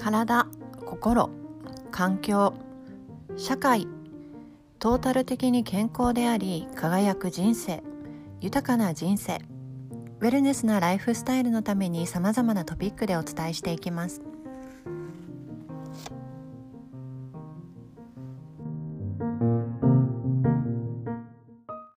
体心環境社会トータル的に健康であり輝く人生豊かな人生ウェルネスなライフスタイルのためにさまざまなトピックでお伝えしていきます。